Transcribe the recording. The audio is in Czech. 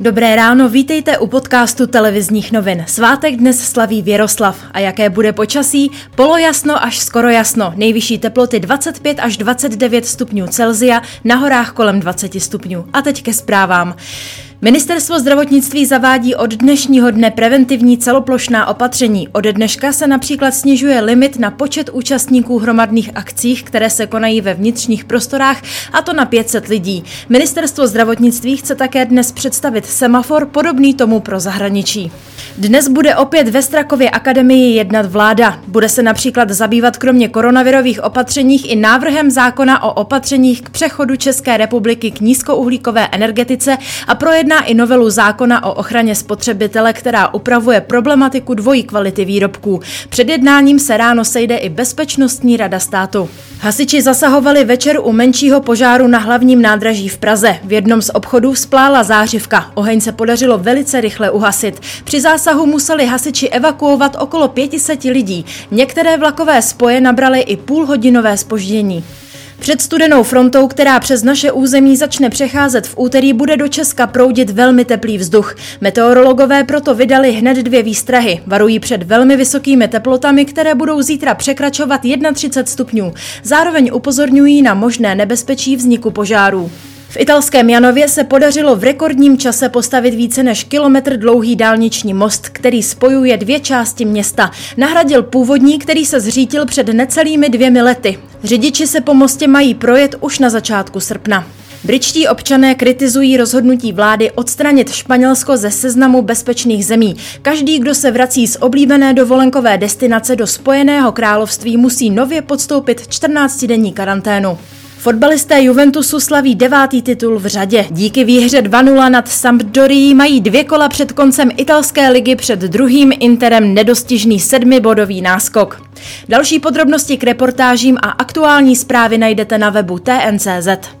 Dobré ráno, vítejte u podcastu televizních novin. Svátek dnes slaví Věroslav. A jaké bude počasí? Polojasno až skoro jasno. Nejvyšší teploty 25 až 29 stupňů Celzia, na horách kolem 20 stupňů. A teď ke zprávám. Ministerstvo zdravotnictví zavádí od dnešního dne preventivní celoplošná opatření. Ode dneška se například snižuje limit na počet účastníků hromadných akcích, které se konají ve vnitřních prostorách, a to na 500 lidí. Ministerstvo zdravotnictví chce také dnes představit semafor podobný tomu pro zahraničí. Dnes bude opět ve Strakově akademii jednat vláda. Bude se například zabývat kromě koronavirových opatřeních i návrhem zákona o opatřeních k přechodu České republiky k nízkouhlíkové energetice a projedná i novelu zákona o ochraně spotřebitele, která upravuje problematiku dvojí kvality výrobků. Před jednáním se ráno sejde i Bezpečnostní rada státu. Hasiči zasahovali večer u menšího požáru na hlavním nádraží v Praze. V jednom z obchodů splála zářivka. Oheň se podařilo velice rychle uhasit. Při zásahu museli hasiči evakuovat okolo 500 lidí. Některé vlakové spoje nabraly i půlhodinové spoždění. Před studenou frontou, která přes naše území začne přecházet v úterý, bude do Česka proudit velmi teplý vzduch. Meteorologové proto vydali hned dvě výstrahy. Varují před velmi vysokými teplotami, které budou zítra překračovat 31 stupňů. Zároveň upozorňují na možné nebezpečí vzniku požárů. V italském Janově se podařilo v rekordním čase postavit více než kilometr dlouhý dálniční most, který spojuje dvě části města. Nahradil původní, který se zřítil před necelými dvěmi lety. Řidiči se po mostě mají projet už na začátku srpna. Britští občané kritizují rozhodnutí vlády odstranit Španělsko ze seznamu bezpečných zemí. Každý, kdo se vrací z oblíbené dovolenkové destinace do Spojeného království, musí nově podstoupit 14-denní karanténu. Fotbalisté Juventusu slaví devátý titul v řadě. Díky výhře 2-0 nad Sampdorií mají dvě kola před koncem italské ligy před druhým Interem nedostižný sedmibodový náskok. Další podrobnosti k reportážím a aktuální zprávy najdete na webu TNCZ.